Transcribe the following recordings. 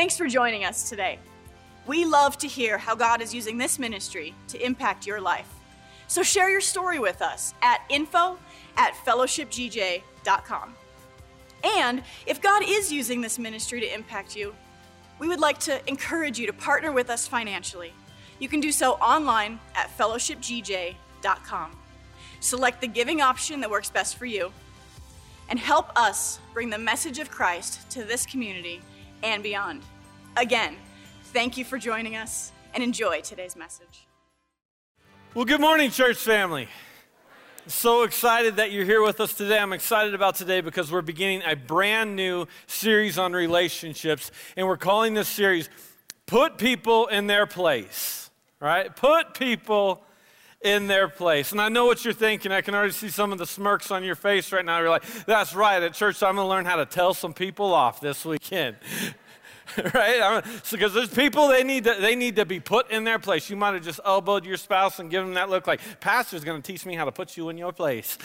Thanks for joining us today. We love to hear how God is using this ministry to impact your life. So share your story with us at info at fellowshipgj.com. And if God is using this ministry to impact you, we would like to encourage you to partner with us financially. You can do so online at fellowshipgj.com. Select the giving option that works best for you and help us bring the message of Christ to this community and beyond. Again, thank you for joining us and enjoy today's message. Well, good morning, church family. So excited that you're here with us today. I'm excited about today because we're beginning a brand new series on relationships, and we're calling this series Put People in Their Place, right? Put people in their place. And I know what you're thinking. I can already see some of the smirks on your face right now. You're like, that's right. At church, I'm going to learn how to tell some people off this weekend. right? Because so, there's people they need to they need to be put in their place. You might have just elbowed your spouse and given them that look like pastor's going to teach me how to put you in your place.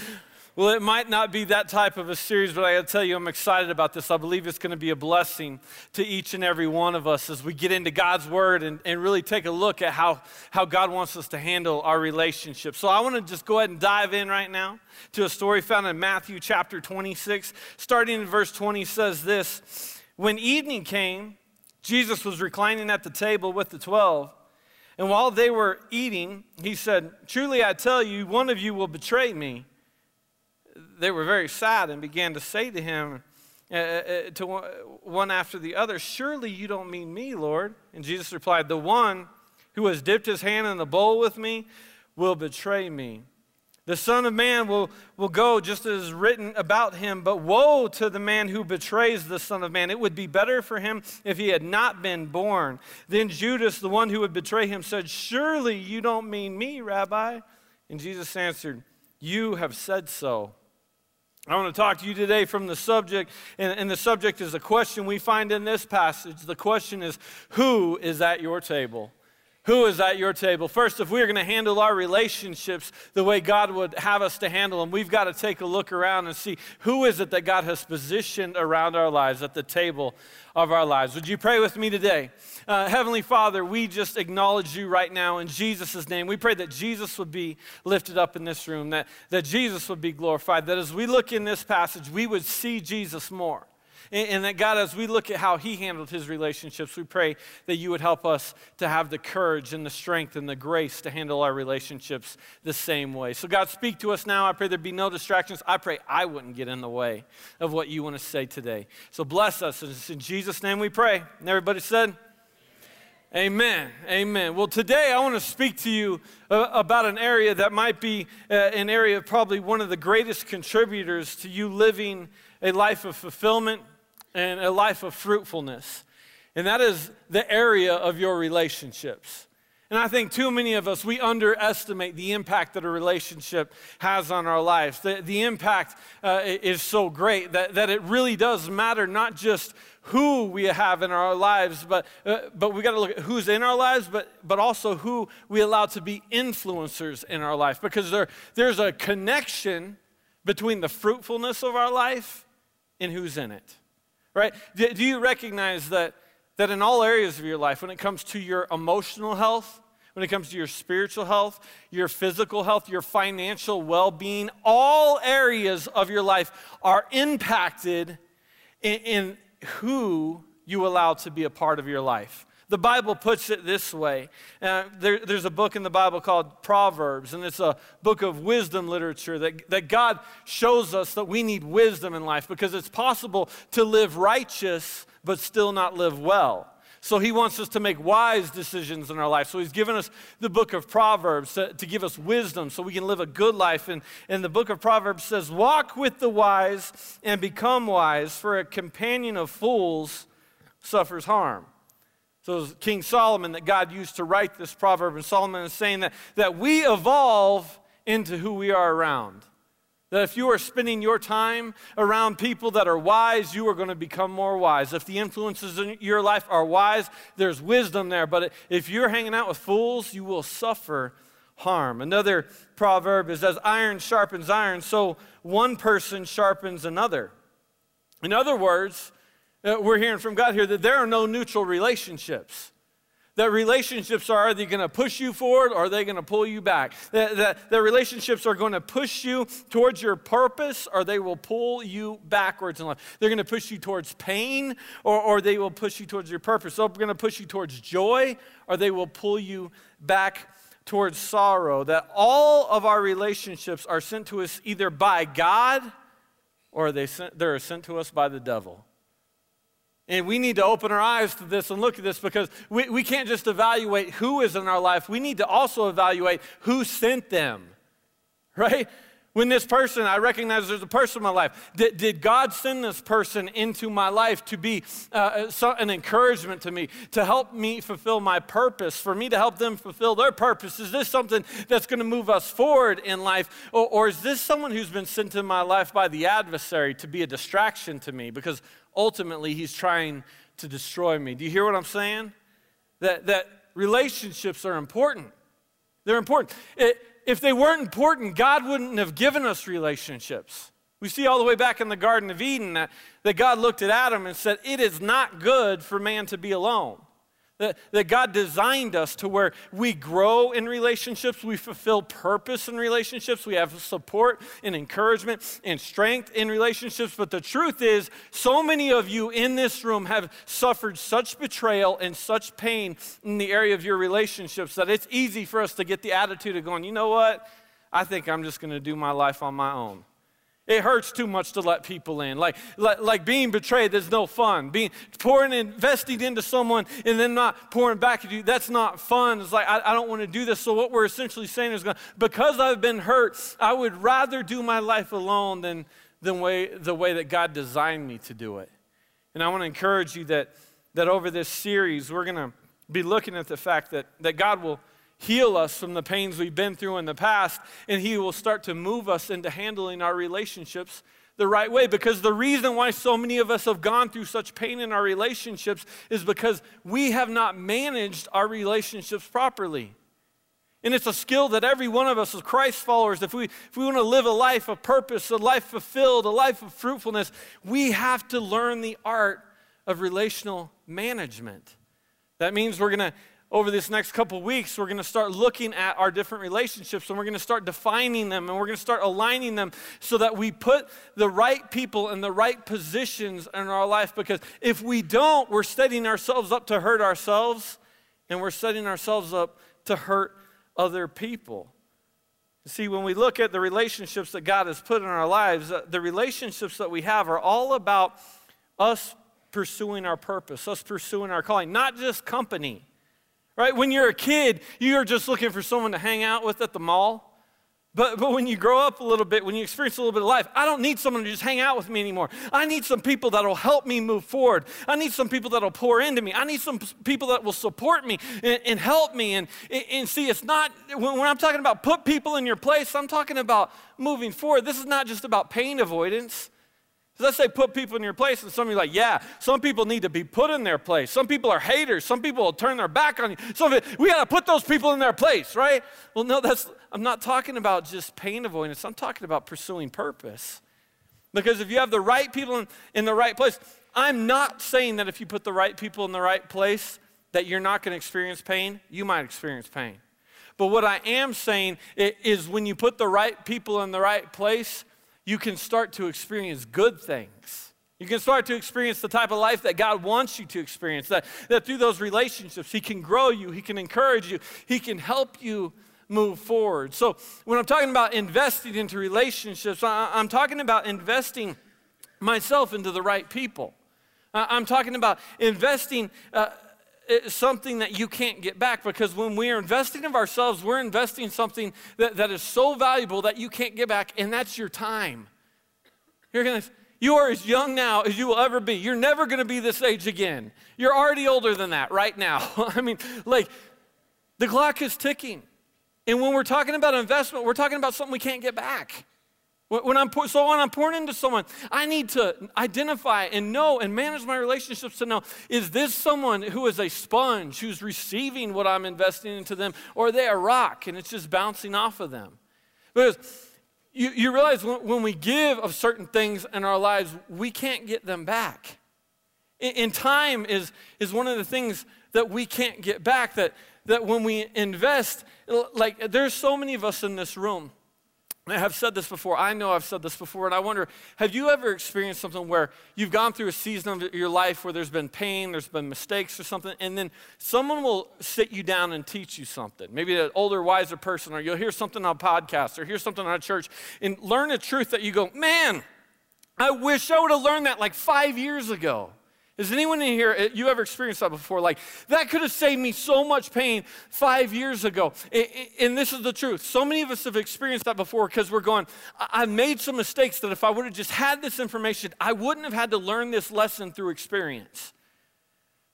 Well, it might not be that type of a series, but I got to tell you, I'm excited about this. I believe it's to be a blessing to each and every one of us as we get into God's Word and, and really take a look at how, how God wants us to handle our relationships. So I want to just go ahead and dive in right now to a story found in Matthew chapter 26. Starting in verse 20 says this When evening came, Jesus was reclining at the table with the twelve. And while they were eating, he said, Truly I tell you, one of you will betray me they were very sad and began to say to him, uh, uh, to one after the other, Surely you don't mean me, Lord. And Jesus replied, The one who has dipped his hand in the bowl with me will betray me. The Son of Man will, will go just as is written about him, but woe to the man who betrays the Son of Man. It would be better for him if he had not been born. Then Judas, the one who would betray him, said, Surely you don't mean me, Rabbi. And Jesus answered, You have said so. I want to talk to you today from the subject, and, and, the subject is a question we find in this passage. The question is Who is at your table? Who is at your table? First, if we're going to handle our relationships the way God would have us to handle them, we've got to take a look around and see who is it that God has positioned around our lives at the table of our lives. Would you pray with me today? Uh, Heavenly Father, we just acknowledge you right now in Jesus' name. We pray that Jesus would be lifted up in this room, that, that Jesus would be glorified, that as we look in this passage, we would see Jesus more. And, and that God, as we look at how He handled His relationships, we pray that you would help us to have the courage and the strength and the grace to handle our relationships the same way. So, God, speak to us now. I pray there be no distractions. I pray I wouldn't get in the way of what you want to say today. So, bless us. It's in Jesus' name we pray. And everybody said, Amen. Amen. Well, today I want to speak to you uh, about an area that might be uh, an area probably one of the greatest contributors to you living a life of fulfillment and a life of fruitfulness. And that is the area of your relationships. And I think too many of us, we underestimate the impact that a relationship has on our lives. The, the impact uh, is so great that, that it really does matter not just who we have in our lives, but, uh, but we got to look at who's in our lives, but, but also who we allow to be influencers in our life. Because there, there's a connection between the fruitfulness of our life and who's in it right? Do, do you recognize that, that in all areas of your life, when it comes to your emotional health, when it comes to your spiritual health, your physical health, your financial well being, all areas of your life are impacted in, in, who you allow to be a part of your life. The Bible puts it this way. Uh, there, there's a book in the Bible called Proverbs, and it's a book of wisdom literature that, that God shows us that we need wisdom in life because it's possible to live righteous but still not live well. So he wants us to make wise decisions in our life. So he's given us the book of Proverbs to, to, give us wisdom so we can live a good life. And, and the book of Proverbs says, Walk with the wise and become wise, for a companion of fools suffers harm. So it was King Solomon that God used to write this proverb, and Solomon is saying that, that we evolve into who we are around. That if you are spending your time around people that are wise, you are going to become more wise. If the influences in your life are wise, there's wisdom there. But if you're hanging out with fools, you will suffer harm. Another proverb is as iron sharpens iron, so one person sharpens another. In other words, uh, we're hearing from God here that there are no neutral relationships. That relationships are either going to push you forward or are they going to pull you back. That, that, that relationships are going to push you towards your purpose or they will pull you backwards in life. They're going to push you towards pain or, or they will push you towards your purpose. They're going to push you towards joy or they will pull you back towards sorrow. That all of our relationships are sent to us either by God or they sent, they're sent to us by the devil. And we need to open our eyes to this and look at this because we, we can't just evaluate who is in our life. We need to also evaluate who sent them, right? When this person, I recognize there's a person in my life. Did, did God send this person into my life to be uh, so, an encouragement to me, to help me fulfill my purpose, for me to help them fulfill their purpose? Is this something that's going to move us forward in life? Or, or is this someone who's been sent in my life by the adversary to be a distraction to me? Because ultimately he's trying to destroy me. Do you hear what I'm saying? That, that relationships are important. They're important. It, if they weren't important, God wouldn't have given us relationships. We see all the way back in the Garden of Eden that, that God looked at Adam and said, It is not good for man to be alone. That, that God designed us to where we grow in relationships, we fulfill purpose in relationships, we have support and encouragement and strength in relationships. But the truth is, so many of you in this room have suffered such betrayal and such pain in the area of your relationships that it's easy for us to get the attitude of going, you know what? I think I'm just going to do my life on my own. It hurts too much to let people in. Like, like, like being betrayed, there's no fun. Being pouring, investing into someone and then not pouring back at you, that's not fun. It's like, I, I don't want to do this. So, what we're essentially saying is, because I've been hurt, I would rather do my life alone than, than way, the way that God designed me to do it. And I want to encourage you that, that over this series, we're going to be looking at the fact that, that God will heal us from the pains we've been through in the past, and He will start to move us into handling our relationships the right way. Because the reason why so many of us have gone through such pain in our relationships is because we have not managed our relationships properly. And it's a skill that every one of us as Christ followers, if we, if we want to live a life of purpose, a life fulfilled, a life of fruitfulness, we have to learn the art of relational management. That means we're going to over this next couple weeks, we're going to start looking at our different relationships and we're going to start defining them and we're going to start aligning them so that we put the right people in the right positions in our life. Because if we don't, we're setting ourselves up to hurt ourselves and we're setting ourselves up to hurt other people. See, when we look at the relationships that God has put in our lives, uh, the relationships that we have are all about us pursuing our purpose, us pursuing our calling, not just company. Right? When you're a kid, you're just looking for someone to hang out with at the mall. But, but when you grow up a little bit, when you experience a little bit of life, I don't need someone to just hang out with me anymore. I need some people that'll help me move forward. I need some people that'll pour into me. I need some people that will support me and, and help me. And, and see, it's not, when, when I'm talking about put people in your place, I'm talking about moving forward. This is not just about pain avoidance. Let's say put people in your place, and some of you like, yeah, some people need to be put in their place. Some people are haters. Some people will turn their back on you. So we got to put those people in their place, right? Well, no, that's I'm not talking about just pain avoidance. I'm talking about pursuing purpose. Because if you have the right people in, in the right place, I'm not saying that if you put the right people in the right place, that you're not going to experience pain. You might experience pain. But what I am saying is when you put the right people in the right place, you can start to experience good things. You can start to experience the type of life that God wants you to experience. That, that through those relationships, He can grow you, He can encourage you, He can help you move forward. So, when I'm talking about investing into relationships, I'm talking about investing myself into the right people. I'm talking about investing uh, Uh, something that you can't get back because when we are investing of ourselves, we're investing something that, that is so valuable that you can't get back, and that's your time. You're gonna, you are as young now as you will ever be. You're never gonna be this age again. You're already older than that right now. I mean, like, the clock is ticking. And when we're talking about investment, we're talking about something we can't get back. When I'm so when I'm pouring into someone, I need to identify and know and manage my relationships to know is this someone who is a sponge who's receiving what I'm investing into them, or are they a rock and it's just bouncing off of them? Because you, you realize when, when we give of certain things in our lives, we can't get them back. And time is, is one of the things that we can't get back, that, that when we invest, like there's so many of us in this room I have said this before. I know I've said this before, and I wonder have you ever experienced something where you've gone through a season of your life where there's been pain, there's been mistakes or something, and then someone will sit you down and teach you something? Maybe an older, wiser person, or you'll hear something on a podcast or hear something on a church and learn a truth that you go, man, I wish I would have learned that like five years ago. Has anyone in here, uh, you ever experienced that before? Like, that could have saved me so much pain five years ago. And this is the truth. So many of us have experienced that before because we're going, I made some mistakes that if I would have just had this information, I wouldn't have had to learn this lesson through experience.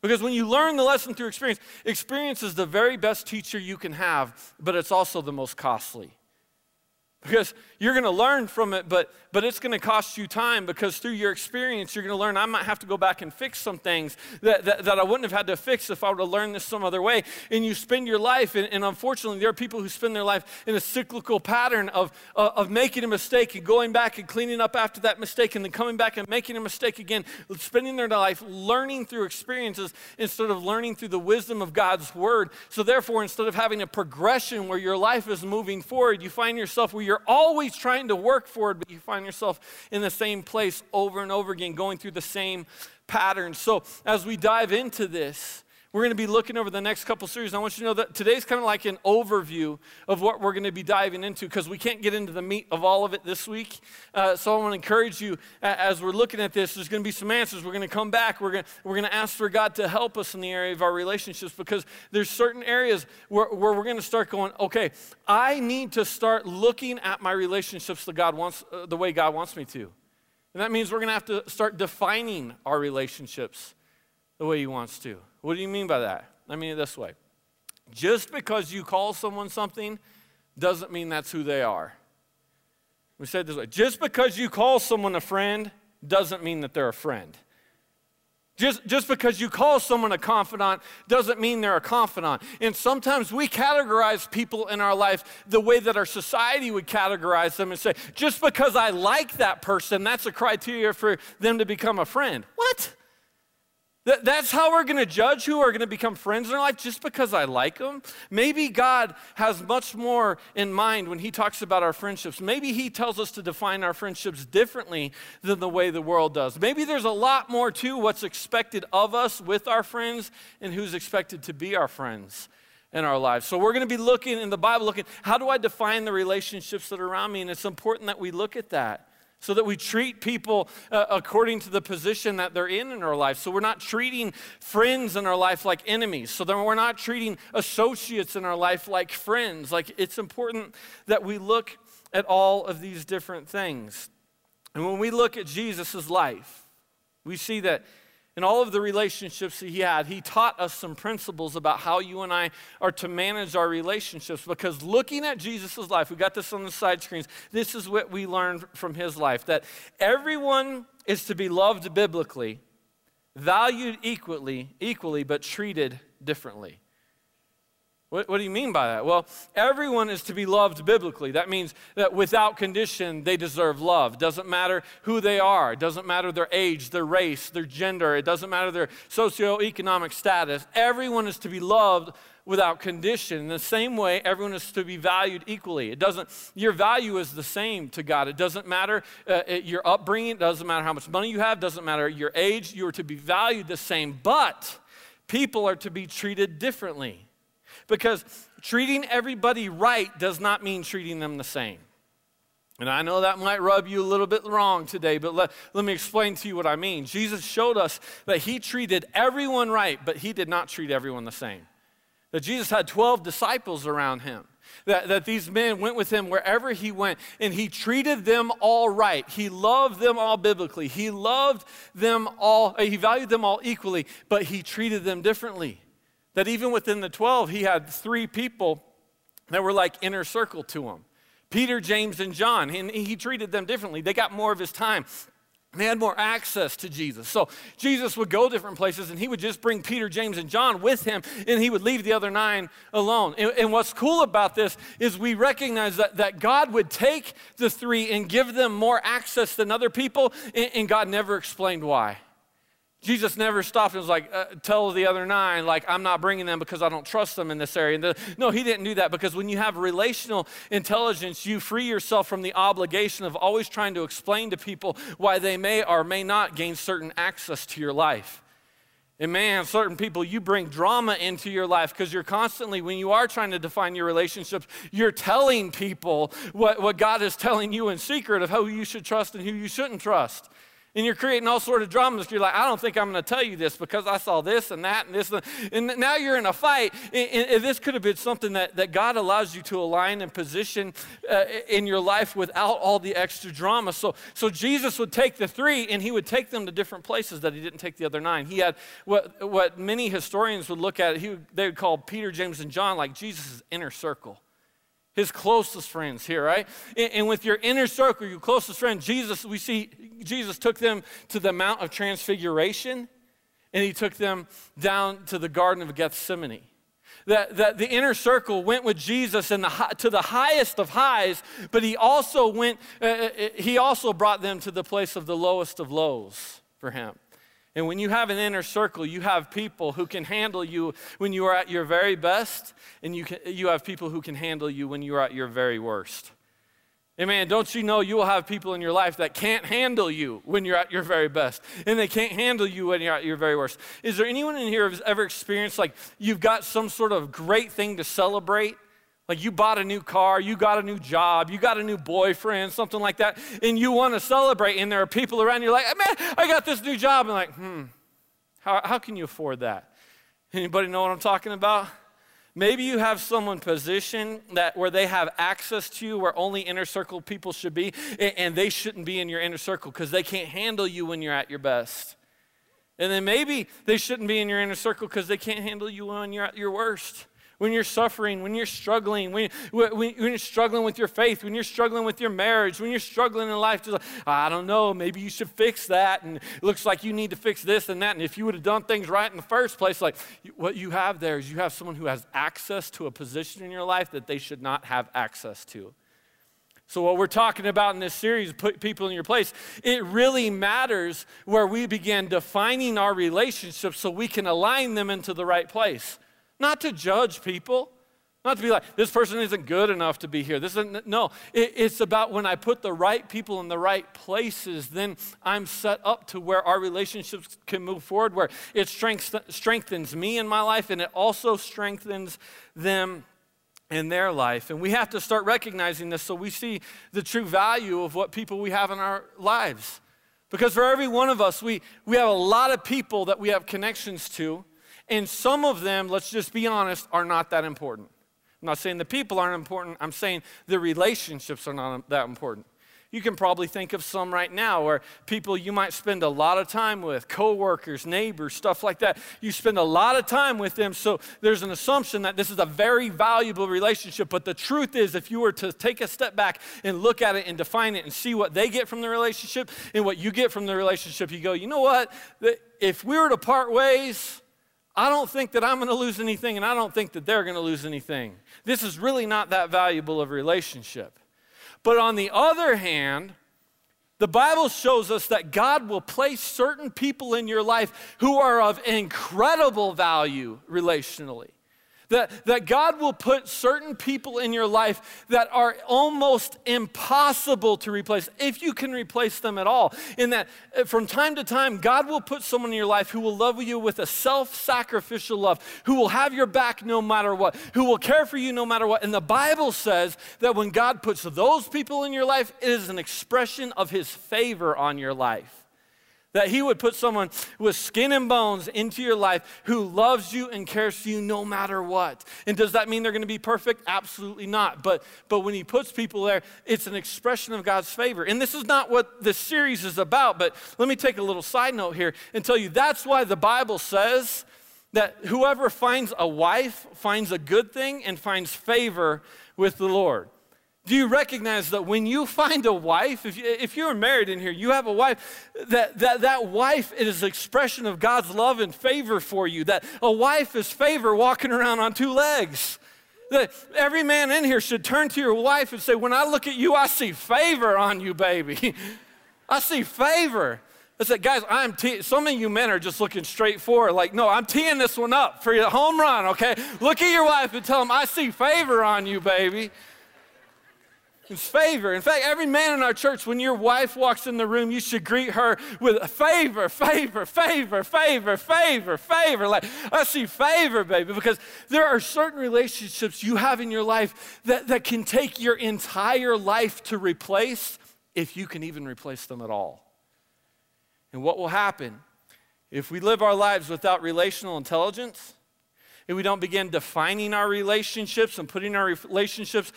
Because when you learn the lesson through experience, experience is the very best teacher you can have, but it's also the most costly. Because you're going to learn from it, but, but it's going to cost you time because through your experience, you're going to learn I might have to go back and fix some things that, that, that I wouldn't have had to fix if I would have learned this some other way. And you spend your life, and, and unfortunately, there are people who spend their life in a cyclical pattern of, of making a mistake and going back and cleaning up after that mistake and then coming back and making a mistake again, spending their life learning through experiences instead of learning through the wisdom of God's word. So, therefore, instead of having a progression where your life is moving forward, you find yourself where you're always trying to work for it, but you find yourself in the same place over and over again, going through the same patterns. So, as we dive into this, we're going to be looking over the next couple series. I want you to know that today's kind of like an overview of what we're going to be diving into because we can't get into the meat of all of it this week. Uh, so I want to encourage you as we're looking at this, there's going to be some answers. We're going to come back. We're going to, we're going to ask for God to help us in the area of our relationships because there's certain areas where, where we're going to start going, okay, I need to start looking at my relationships the, God wants, uh, the way God wants me to. And that means we're going to have to start defining our relationships the way He wants to. What do you mean by that? I mean it this way just because you call someone something doesn't mean that's who they are. We said this way just because you call someone a friend doesn't mean that they're a friend. Just, just because you call someone a confidant doesn't mean they're a confidant. And sometimes we categorize people in our life the way that our society would categorize them and say, just because I like that person, that's a criteria for them to become a friend. What? That, that's how we're going to judge who are going to become friends in our life just because I like them. Maybe God has much more in mind when He talks about our friendships. Maybe He tells us to define our friendships differently than the way the world does. Maybe there's a lot more to what's expected of us with our friends and who's expected to be our friends in our lives. So we're going to be looking in the Bible, looking, how do I define the relationships that are around me? And it's important that we look at that so that we treat people uh, according to the position that they're in in our life. So we're not treating friends in our life like enemies. So then we're not treating associates in our life like friends. Like it's important that we look at all of these different things. And when we look at Jesus' life, we see that in all of the relationships that he had, he taught us some principles about how you and I are to manage our relationships. Because looking at Jesus' life, we got this on the side screens, this is what we learned from his life that everyone is to be loved biblically, valued equally, equally, but treated differently. What, what, do you mean by that? Well, everyone is to be loved biblically. That means that without condition, they deserve love. Doesn't matter who they are, it doesn't matter their age, their race, their gender, it doesn't matter their socioeconomic status. Everyone is to be loved without condition. In the same way, everyone is to be valued equally. It doesn't, your value is the same to God. It doesn't matter uh, your upbringing, it doesn't matter how much money you have, doesn't matter your age, you are to be valued the same. But people are to be treated differently. Because treating everybody right does not mean treating them the same. And I know that might rub you a little bit wrong today, but let, let me explain to you what I mean. Jesus showed us that he treated everyone right, but he did not treat everyone the same. That Jesus had 12 disciples around him. That, that these men went with him wherever he went, and he treated them all right. He loved them all biblically. He loved them all, he valued them all equally, but he treated them differently. That even within the 12, he had three people that were like inner circle to him Peter, James, and John. And he treated them differently. They got more of his time. They had more access to Jesus. So Jesus would go different places and he would just bring Peter, James, and John with him and he would leave the other nine alone. And, and, what's cool about this is we recognize that, that God would take the three and give them more access than other people, and, and God never explained why. Jesus never stopped and was like, uh, tell the other nine, like, I'm not bringing them because I don't trust them in this area. The, no, he didn't do that because when you have relational intelligence, you free yourself from the obligation of always trying to explain to people why they may or may not gain certain access to your life. And man, certain people, you bring drama into your life because you're constantly, when you are trying to define your relationships, you're telling people what, what God is telling you in secret of who you should trust and who you shouldn't trust. And you're creating all sort of dramas. You're like, I don't think I'm going to tell you this because I saw this and that and this. And, now you're in a fight. And, and this could have been something that, that God allows you to align and position uh, in your life without all the extra drama. So, so Jesus would take the three and he would take them to different places that he didn't take the other nine. He had what, what many historians would look at, he, they would call Peter, James, and John like Jesus' inner circle his closest friends here, right? And, and, with your inner circle, your closest friend, Jesus, we see Jesus took them to the Mount of Transfiguration and he took them down to the Garden of Gethsemane. That, that the inner circle went with Jesus in the, to the highest of highs, but he also went, uh, uh, he also brought them to the place of the lowest of lows for him. And when you have an inner circle, you have people who can handle you when you are at your very best, and you, can, you have people who can handle you when you are at your very worst. Amen. Don't you know you will have people in your life that can't handle you when you're at your very best, and they can't handle you when you're at your very worst? Is there anyone in here who's ever experienced like you've got some sort of great thing to celebrate? Like you bought a new car, you got a new job, you got a new boyfriend, something like that, and you want to celebrate, and there are people around you like, man, I got this new job. And like, hmm, how, how can you afford that? Anybody know what I'm talking about? Maybe you have someone positioned that where they have access to you, where only inner circle people should be, and, and they shouldn't be in your inner circle because they can't handle you when you're at your best. And then maybe they shouldn't be in your inner circle because they can't handle you when you're at your worst when you're suffering, when you're struggling, when, when, you're struggling with your faith, when you're struggling with your marriage, when you're struggling in life, just like, I don't know, maybe you should fix that. And it looks like you need to fix this and that. And if you would have done things right in the first place, like what you have there is you have someone who has access to a position in your life that they should not have access to. So, what we're talking about in this series, put people in your place, it really matters where we begin defining our relationships so we can align them into the right place. Not to judge people, not to be like, this person isn't good enough to be here. This isn't, no, it, it's about when I put the right people in the right places, then I'm set up to where our relationships can move forward, where it strength, strengthens me in my life and it also strengthens them in their life. And we have to start recognizing this so we see the true value of what people we have in our lives. Because for every one of us, we, we have a lot of people that we have connections to. And some of them, let's just be honest, are not that important. I'm not saying the people aren't important, I'm saying the relationships are not that important. You can probably think of some right now where people you might spend a lot of time with, coworkers, neighbors, stuff like that. You spend a lot of time with them, so there's an assumption that this is a very valuable relationship. But the truth is, if you were to take a step back and look at it and define it and see what they get from the relationship and what you get from the relationship, you go, you know what? If we were to part ways, I don't think that I'm going to lose anything, and I don't think that they're going to lose anything. This is really not that valuable of a relationship. But on the other hand, the Bible shows us that God will place certain people in your life who are of incredible value relationally. That, that God will put certain people in your life that are almost impossible to replace, if you can replace them at all. In that, uh, from time to time, God will put someone in your life who will love you with a self sacrificial love, who will have your back no matter what, who will care for you no matter what. And the Bible says that when God puts those people in your life, it is an expression of his favor on your life. That he would put someone with skin and bones into your life who loves you and cares for you no matter what. And does that mean they're going to be perfect? Absolutely not. But, but when he puts people there, it's an expression of God's favor. And this is not what this series is about, but let me take a little side note here and tell you that's why the Bible says that whoever finds a wife finds a good thing and finds favor with the Lord. Do you recognize that when you find a wife, if, you, if you're married in here, you have a wife, that, that that wife is an expression of God's love and favor for you, that a wife is favor walking around on two legs. That every man in here should turn to your wife and say, When I look at you, I see favor on you, baby. I see favor. I said, guys, I'm te- some of you men are just looking straight forward. Like, no, I'm teeing this one up for you. Home run, okay? Look at your wife and tell them, I see favor on you, baby. It's favor. In fact, every man in our church, when your wife walks in the room, you should greet her with favor, favor, favor, favor, favor, favor. Like, I see favor, baby, because there are certain relationships you have in your life that, that can take your entire life to replace if you can even replace them at all. And what will happen if we live our lives without relational intelligence? If we don't begin defining our relationships and putting our relationships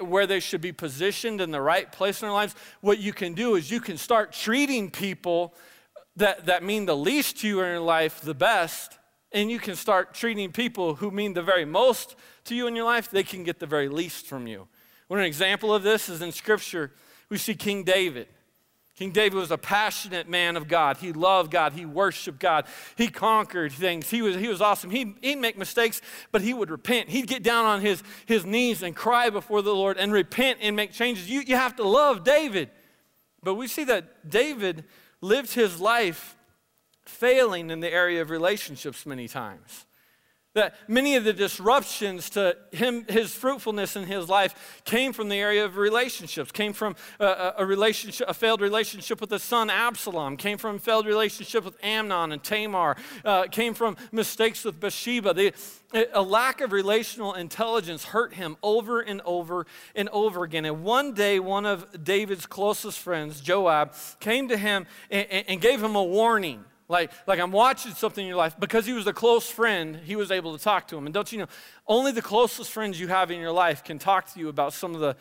where they should be positioned in the right place in our lives, what you can do is you can start treating people that, that mean the least to you in your life the best, and you can start treating people who mean the very most to you in your life, they can get the very least from you. One example of this is in Scripture, we see King David. King David was a passionate man of God. He loved God. He worshiped God. He conquered things. He was, he was awesome. He'd, he'd make mistakes, but he would repent. He'd get down on his, his knees and cry before the Lord and repent and make changes. You, you have to love David. But we see that David lived his life failing in the area of relationships many times. That many of the disruptions to him, his fruitfulness in his life came from the area of relationships, came from a, a, relationship, a failed relationship with his son Absalom, came from a failed relationship with Amnon and Tamar, uh, came from mistakes with Bathsheba. The, a lack of relational intelligence hurt him over and over and over again. And one day, one of David's closest friends, Joab, came to him and, and gave him a warning. Like, like I'm watching something in your life. Because he was a close friend, he was able to talk to him. And don't you know, only the closest friends you have in your life can talk to you about some of the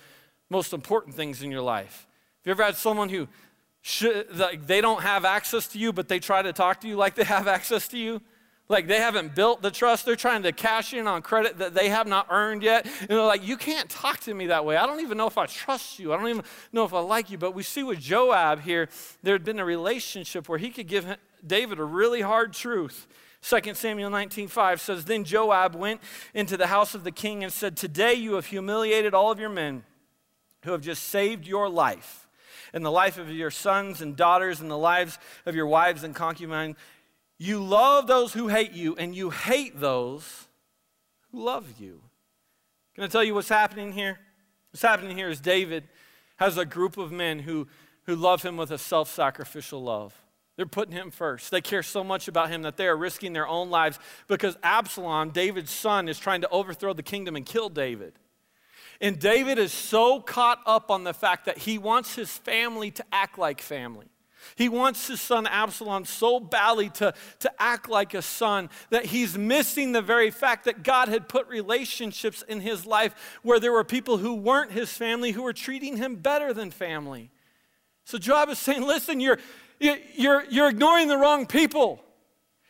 most important things in your life. Have you ever had someone who should, like, they don't have access to you, but they try to talk to you like they have access to you? Like they haven't built the trust. They're trying to cash in on credit that they have not earned yet. And they're like, you can't talk to me that way. I don't even know if I trust you. I don't even know if I like you. But we see with Joab here, there had been a relationship where he could give David a really hard truth. 2 Samuel 19:5 says, Then Joab went into the house of the king and said, Today you have humiliated all of your men who have just saved your life and the life of your sons and daughters and the lives of your wives and concubines. You love those who hate you, and you hate those who love you. Can I tell you what's happening here? What's happening here is David has a group of men who, who love him with a self sacrificial love. They're putting him first. They care so much about him that they are risking their own lives because Absalom, David's son, is trying to overthrow the kingdom and kill David. And David is so caught up on the fact that he wants his family to act like family. He wants his son Absalom so badly to, to act like a son that he's missing the very fact that God had put relationships in his life where there were people who weren't his family who were treating him better than family. So Joab is saying, listen, you're, you're, you're ignoring the wrong people.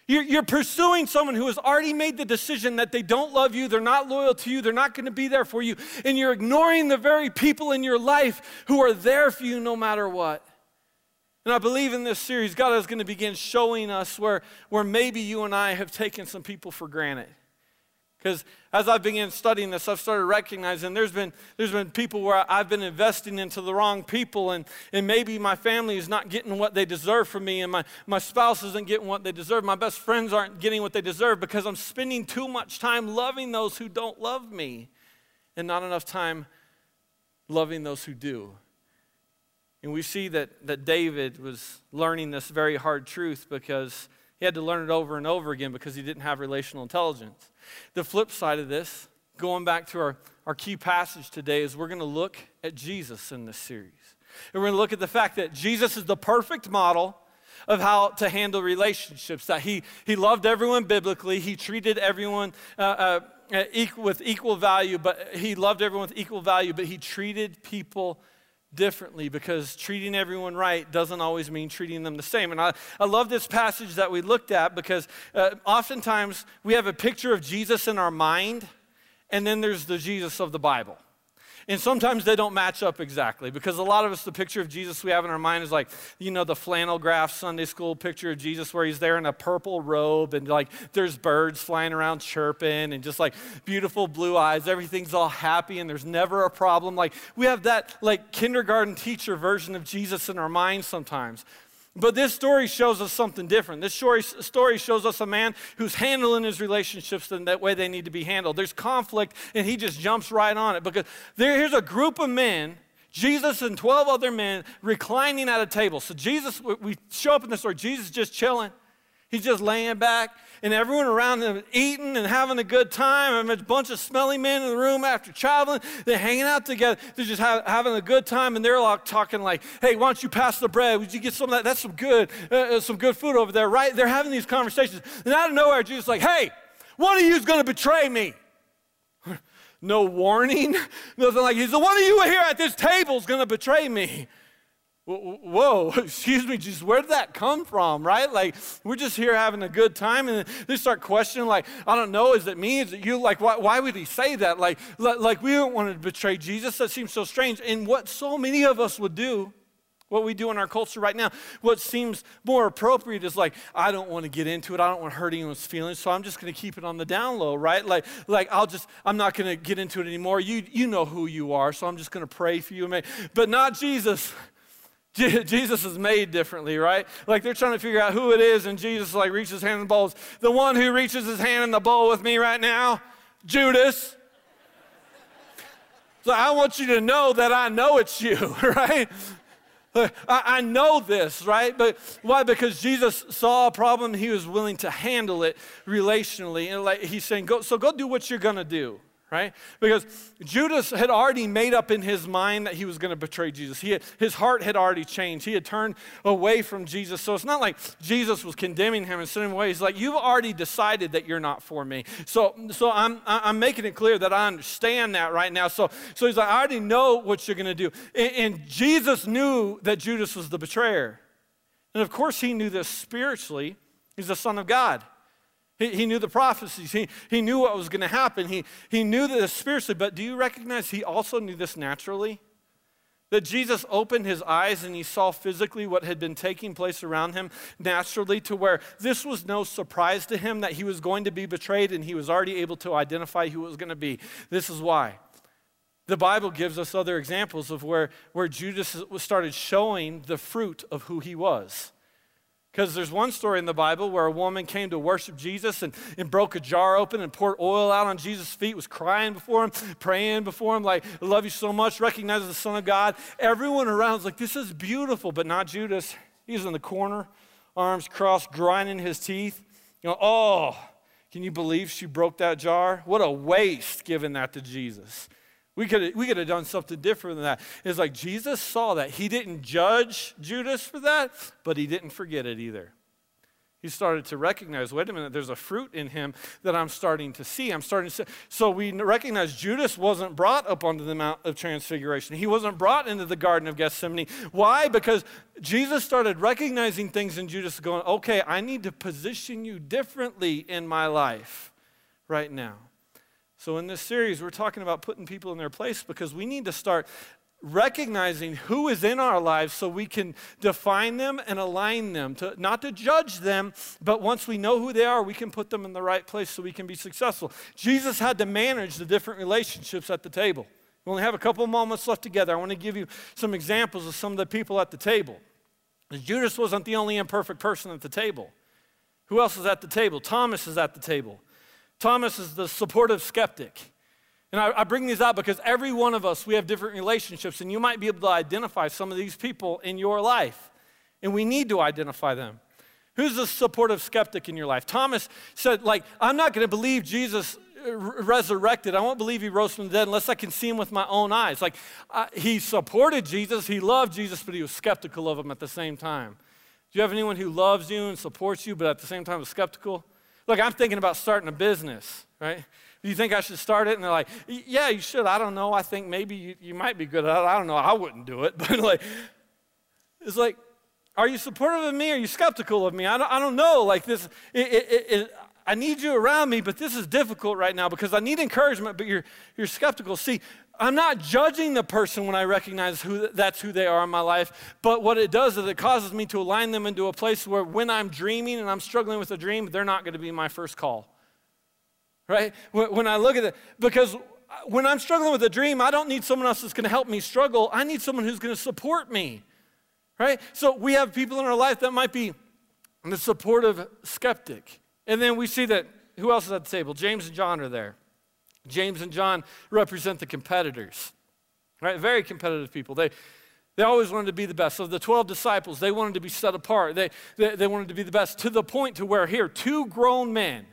You're, you're pursuing someone who has already made the decision that they don't love you, they're not loyal to you, they're not going to be there for you, and you're ignoring the very people in your life who are there for you no matter what. And I believe in this series, God is going to begin showing us where, where maybe you and I have taken some people for granted. Because as I began studying this, I've started recognizing there's been, there's been people where I've been investing into the wrong people, and, and maybe my family is not getting what they deserve from me, and my, my spouse isn't getting what they deserve. My best friends aren't getting what they deserve because I'm spending too much time loving those who don't love me and not enough time loving those who do. And we see that, that David was learning this very hard truth because he had to learn it over and over again because he didn't have relational intelligence. The flip side of this, going back to our, our key passage today, is we're going to look at Jesus in this series. And we're going to look at the fact that Jesus is the perfect model of how to handle relationships, that he, he loved everyone biblically, he treated everyone uh, uh, with equal value, but he loved everyone with equal value, but he treated people differently because treating everyone right doesn't always mean treating them the same. And I, I love this passage that we looked at because uh, oftentimes we have a picture of Jesus in our mind, and then there's the Jesus of the Bible. And sometimes they don't match up exactly because a lot of us, the picture of Jesus we have in our mind is like, you know, the flannel graph Sunday school picture of Jesus where he's there in a purple robe and like there's birds flying around chirping and just like beautiful blue eyes. Everything's all happy and there's never a problem. Like we have that like kindergarten teacher version of Jesus in our mind sometimes. But this story shows us something different. This story, shows us a man who's handling his relationships in that way they need to be handled. There's conflict, and he just jumps right on it because there, here's a group of men, Jesus and 12 other men, reclining at a table. So Jesus, we show up in the story, Jesus just chilling. He's just laying back and everyone around them eating and having a good time. I mean, a bunch of smelly men in the room after traveling. They're hanging out together. They're just having a good time, and they're all talking like, "Hey, why don't you pass the bread? Would you get some of that? That's some good, uh, uh some good food over there, right?" They're having these conversations, and out of nowhere, Jesus is like, "Hey, one of you is going to betray me." no warning, nothing like. He's the one of you here at this table is going to betray me whoa, excuse me, Jesus, where did that come from, right? Like, we're just here having a good time, and they start questioning, like, I don't know, is it me? Is it you? Like, why, why would he say that? Like, like, we don't want to betray Jesus. That seems so strange. And what so many of us would do, what we do in our culture right now, what seems more appropriate is like, I don't want to get into it. I don't want to hurt anyone's feelings, so I'm just going to keep it on the down low, right? Like, like I'll just, I'm not going to get into it anymore. You, you know who you are, so I'm just going to pray for you. But not Jesus. Jesus is made differently, right? Like they're trying to figure out who it is, and Jesus like reaches his hand in the bowl. The one who reaches his hand in the bowl with me right now, Judas. So I want you to know that I know it's you, right? I, know this, right? But why? Because Jesus saw a problem, he was willing to handle it relationally. And like he's saying, go, so go do what you're gonna do right? Because Judas had already made up in his mind that he was going to betray Jesus. He had, his heart had already changed. He had turned away from Jesus. So it's not like Jesus was condemning him and sending him away. He's like, You've already decided that you're not for me. So, so I'm, I'm making it clear that I understand that right now. So, so he's like, I already know what you're going to do. And, and Jesus knew that Judas was the betrayer. And of course, he knew this spiritually. He's the Son of God. He, he knew the prophecies. He, he knew what was going to happen. He, he knew this spiritually, but do you recognize he also knew this naturally? That Jesus opened his eyes and he saw physically what had been taking place around him naturally, to where this was no surprise to him that he was going to be betrayed and he was already able to identify who it was going to be. This is why. The Bible gives us other examples of where, where Judas started showing the fruit of who he was. Because there's one story in the Bible where a woman came to worship Jesus and, and broke a jar open and poured oil out on Jesus' feet, was crying before him, praying before him, like, I love you so much, recognizes the Son of God. Everyone around is like, this is beautiful, but not Judas. He's in the corner, arms crossed, grinding his teeth. You know, oh, can you believe she broke that jar? What a waste giving that to Jesus. We could, we could have done something different than that. It's like Jesus saw that. He didn't judge Judas for that, but he didn't forget it either. He started to recognize, wait a minute, there's a fruit in him that I'm starting to see. I'm starting to see. So we recognize Judas wasn't brought up onto the Mount of Transfiguration. He wasn't brought into the Garden of Gethsemane. Why? Because Jesus started recognizing things in Judas, going, okay, I need to position you differently in my life right now. So, in this series, we're talking about putting people in their place because we need to start recognizing who is in our lives so we can define them and align them to not to judge them but once we know who they are we can put them in the right place so we can be successful. Jesus had to manage the different relationships at the table. We only have a couple moments left together. I want to give you some examples of some of the people at the table. Judas wasn't the only imperfect person at the table. Who else is at the table? Thomas is at the table Thomas is the supportive skeptic. And I, I, bring these out because every one of us, we have different relationships, and you might be able to identify some of these people in your life. And we need to identify them. Who's the supportive skeptic in your life? Thomas said, like, I'm not going to believe Jesus resurrected. I won't believe he rose from the dead unless I can see him with my own eyes. Like, uh, he supported Jesus, he loved Jesus, but he was skeptical of him at the same time. Do you have anyone who loves you and supports you, but at the same time is skeptical? Look, I'm thinking about starting a business, right? Do you think I should start it? And they're like, yeah, you should. I don't know. I think maybe you, you might be good at it. I don't know. I wouldn't do it. But like, it's like, are you supportive of me? Are you skeptical of me? I don't, I don't know. Like this, it, it, it, I need you around me, but this is difficult right now because I need encouragement, but you're, you're skeptical. See, I'm not judging the person when I recognize who that's who they are in my life, but what it does is it causes me to align them into a place where when I'm dreaming and I'm struggling with a dream, they're not going to be my first call. Right? When I look at it, because when I'm struggling with a dream, I don't need someone else that's going to help me struggle. I need someone who's going to support me. right? So we have people in our life that might be the supportive skeptic. And then we see that who else is at the table? James and John are there. James and John represent the competitors, right? Very competitive people. They, they always wanted to be the best. So the 12 disciples, they wanted to be set apart. They, they, they wanted to be the best to the point to where here, two grown men,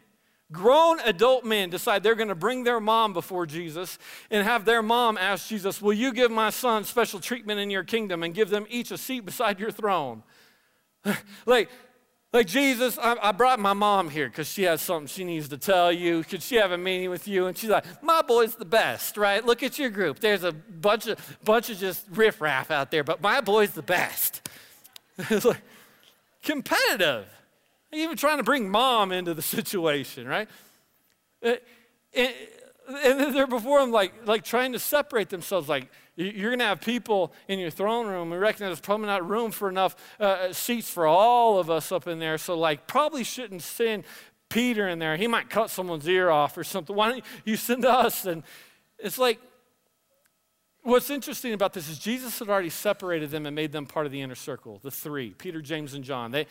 grown adult men decide they're going to bring their mom before Jesus and have their mom ask Jesus, Will you give my son special treatment in your kingdom and give them each a seat beside your throne? like, like, Jesus, I, I brought my mom here because she has something she needs to tell you. Could she have a meeting with you? And she's like, My boy's the best, right? Look at your group. There's a bunch of, bunch of just riffraff out there, but my boy's the best. it's like competitive. Even trying to bring mom into the situation, right? Uh, And, and they're before him, like, like trying to separate themselves, like, you're going to have people in your throne room. We reckon there's probably not room for enough uh, seats for all of us up in there. So, like, probably shouldn't send Peter in there. He might cut someone's ear off or something. Why don't you send us? And it's like, what's interesting about this is Jesus had already separated them and made them part of the inner circle, the three Peter, James, and John. They,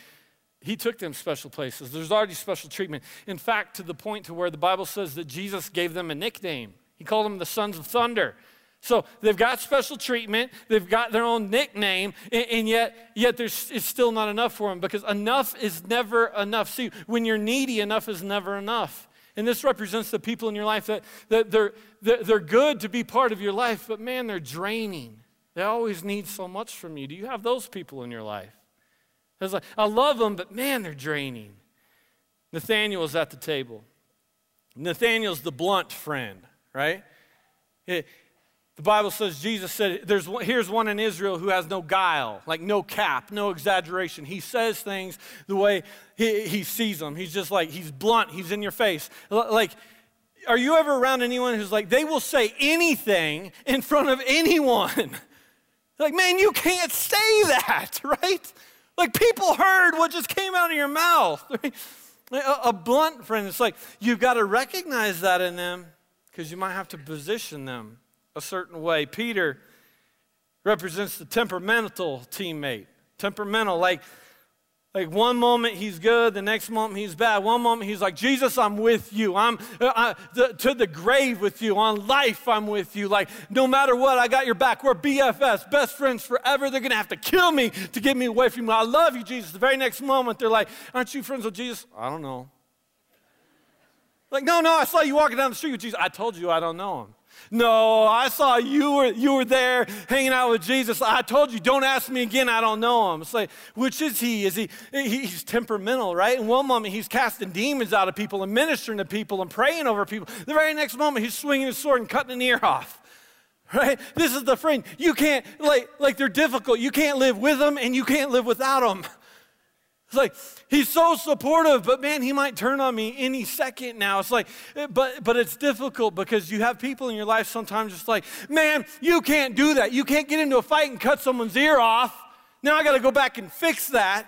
he took them special places. There's already special treatment. In fact, to the point to where the Bible says that Jesus gave them a nickname. He called them the sons of thunder. So they've got special treatment, they've got their own nickname, and, and yet, yet there's, it's still not enough for them because enough is never enough. See, when you're needy, enough is never enough. And this represents the people in your life that, that they're, they're good to be part of your life, but man, they're draining. They always need so much from you. Do you have those people in your life? It's like, I love them, but man, they're draining. Nathaniel's at the table. Nathaniel's the blunt friend, right? The Bible says Jesus said, There's, Here's one in Israel who has no guile, like no cap, no exaggeration. He says things the way he, he sees them. He's just like, he's blunt, he's in your face. Like, are you ever around anyone who's like, they will say anything in front of anyone? like, man, you can't say that, right? Like, people heard what just came out of your mouth. A blunt friend, it's like, you've got to recognize that in them because you might have to position them a certain way. Peter represents the temperamental teammate. Temperamental, like, like one moment he's good, the next moment he's bad. One moment he's like, Jesus, I'm with you. I'm uh, the, to the grave with you. On life, I'm with you. Like, no matter what, I got your back. We're BFS, best friends forever. They're going to have to kill me to get me away from you. I love you, Jesus. The very next moment, they're like, Aren't you friends with Jesus? I don't know. Like, no, no, I saw you walking down the street with Jesus. I told you I don't know him. No, I saw you were, you were there hanging out with Jesus. I told you, don't ask me again. I don't know him. It's like, which is he? Is he, he's temperamental, right? In one moment, he's casting demons out of people and ministering to people and praying over people. The very next moment, he's swinging his sword and cutting an ear off. Right? This is the friend. You can't, like, like they're difficult. You can't live with them and you can't live without them. It's like he's so supportive, but man, he might turn on me any second now. It's like, but but it's difficult because you have people in your life sometimes just like, man, you can't do that. You can't get into a fight and cut someone's ear off. Now I got to go back and fix that.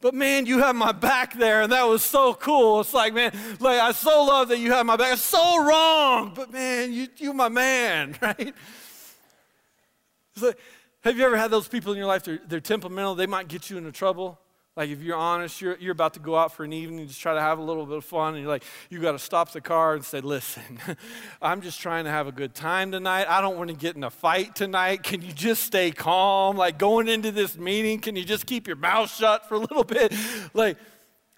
But man, you have my back there, and that was so cool. It's like, man, like I so love that you have my back. It's so wrong, but man, you you my man, right? It's like, have you ever had those people in your life? They're, they're temperamental. They might get you into trouble. Like if you're honest, you're, you're about to go out for an evening, just try to have a little bit of fun, and you're like, you got to stop the car and say, listen, I'm just trying to have a good time tonight. I don't want to get in a fight tonight. Can you just stay calm? Like going into this meeting, can you just keep your mouth shut for a little bit? Like,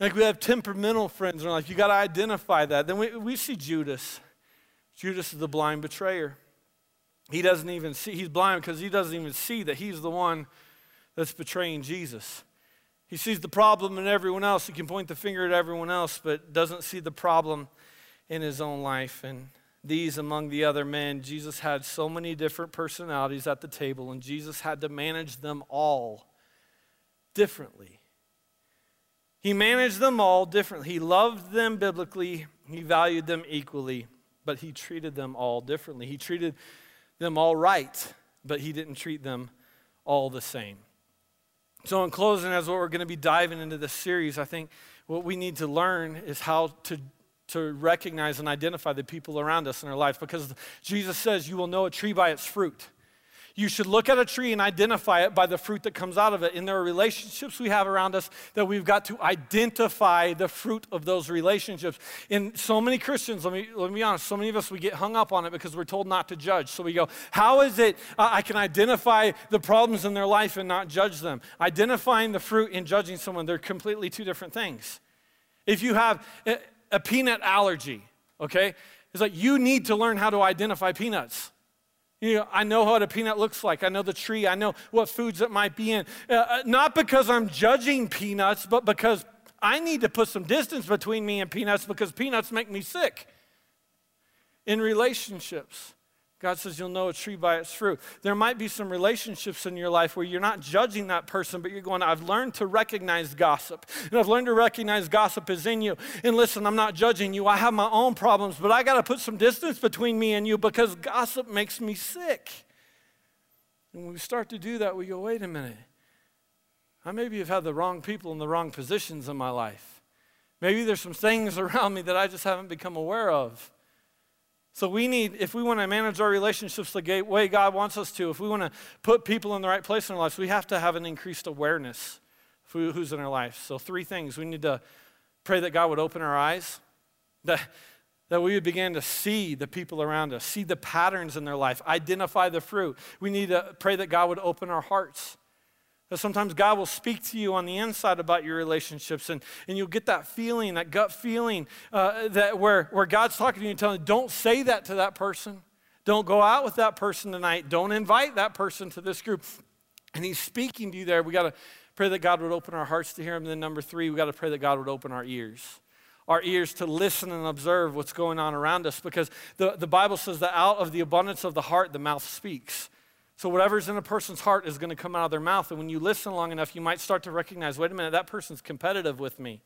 like we have temperamental friends, and like, you got to identify that. Then we, we see Judas. Judas is the blind betrayer. He doesn't even see, he's blind because he doesn't even see that he's the one that's betraying Jesus. He sees the problem in everyone else. He can point the finger at everyone else, but doesn't see the problem in his own life. And these, among the other men, Jesus had so many different personalities at the table, and Jesus had to manage them all differently. He managed them all differently. He loved them biblically, he valued them equally, but he treated them all differently. He treated them all right, but he didn't treat them all the same. So, in closing, as what we're going to be diving into this series, I think what we need to learn is how to, to recognize and identify the people around us in our life because Jesus says, You will know a tree by its fruit. You should look at a tree and identify it by the fruit that comes out of it. And there are relationships we have around us that we've got to identify the fruit of those relationships. And so many Christians, let me, let me be honest, so many of us, we get hung up on it because we're told not to judge. So we go, how is it uh, I can identify the problems in their life and not judge them? Identifying the fruit and judging someone, they're completely two different things. If you have a, a peanut allergy, okay, it's like you need to learn how to identify peanuts. You know, I know what a peanut looks like. I know the tree. I know what foods it might be in. Uh, uh, not because I'm judging peanuts, but because I need to put some distance between me and peanuts because peanuts make me sick. In relationships, God says you'll know a tree by its fruit. There might be some relationships in your life where you're not judging that person, but you're going, I've learned to recognize gossip. And I've learned to recognize gossip is in you. And listen, I'm not judging you. I have my own problems, but I got to put some distance between me and you because gossip makes me sick. And when we start to do that, we go, wait a minute. I maybe have had the wrong people in the wrong positions in my life. Maybe there's some things around me that I just haven't become aware of. So we need, if we want to manage our relationships the way God wants us to, if we want to put people in the right place in our lives, we have to have an increased awareness of who's in our life. So three things. We need to pray that God would open our eyes, that, that we would begin to see the people around us, see the patterns in their life, identify the fruit. We need to pray that God would open our hearts. Sometimes God will speak to you on the inside about your relationships, and, and you'll get that feeling, that gut feeling, uh, that where, where God's talking to you and telling you, don't say that to that person. Don't go out with that person tonight. Don't invite that person to this group. And He's speaking to you there. We got to pray that God would open our hearts to hear Him. And then, number three, we got to pray that God would open our ears our ears to listen and observe what's going on around us because the, the Bible says that out of the abundance of the heart, the mouth speaks. So, whatever's in a person's heart is going to come out of their mouth. And when you listen long enough, you might start to recognize wait a minute, that person's competitive with me.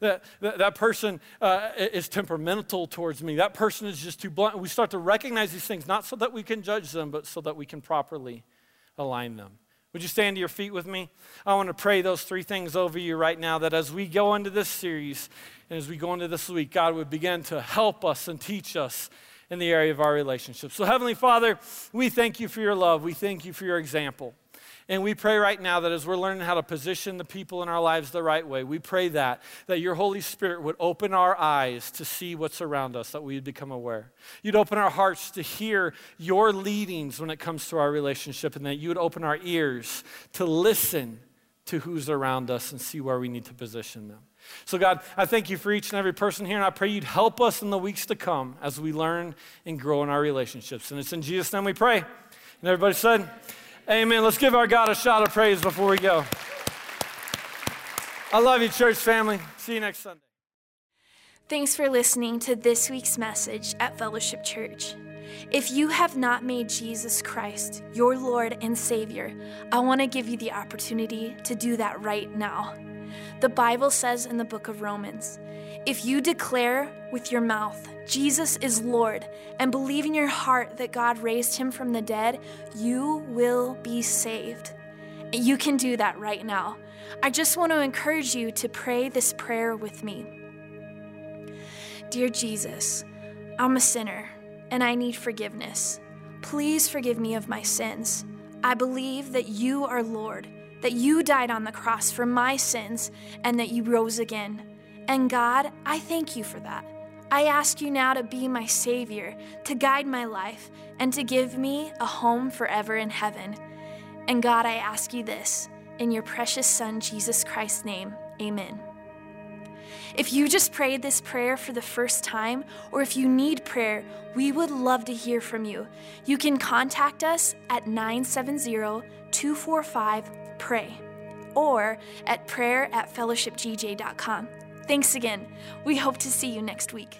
That, that, that person uh, is temperamental towards me. That person is just too blunt. We start to recognize these things, not so that we can judge them, but so that we can properly align them. Would you stand to your feet with me? I want to pray those three things over you right now that as we go into this series and as we go into this week, God would begin to help us and teach us in the area of our relationships. So, Heavenly Father, we thank you for your love. We thank you for your example. And we pray right now that as we're learning how to position the people in our lives the right way, we pray that, that your Holy Spirit would open our eyes to see what's around us, that we would become aware. You'd open our hearts to hear your leadings when it comes to our relationship, and that you would open our ears to listen to who's around us and see where we need to position them. So, God, I thank you for each and every person here, and I pray you'd help us in the weeks to come as we learn and grow in our relationships. And it's in Jesus' name we pray. And everybody said, Amen. Let's give our God a shout of praise before we go. I love you, church family. See you next Sunday. Thanks for listening to this week's message at Fellowship Church. If you have not made Jesus Christ your Lord and Savior, I want to give you the opportunity to do that right now. The Bible says in the book of Romans if you declare with your mouth, Jesus is Lord, and believe in your heart that God raised him from the dead, you will be saved. You can do that right now. I just want to encourage you to pray this prayer with me. Dear Jesus, I'm a sinner and I need forgiveness. Please forgive me of my sins. I believe that you are Lord that you died on the cross for my sins and that you rose again. And God, I thank you for that. I ask you now to be my Savior, to guide my life, and to give me a home forever in heaven. And God, I ask you this in your precious Son, Jesus Christ's name. Amen. If you just prayed this prayer for the first time, or if you need prayer, we would love to hear from you. You can contact us at 970 245 pray or at prayer at fellowshipgj.com. Thanks again. We hope to see you next week.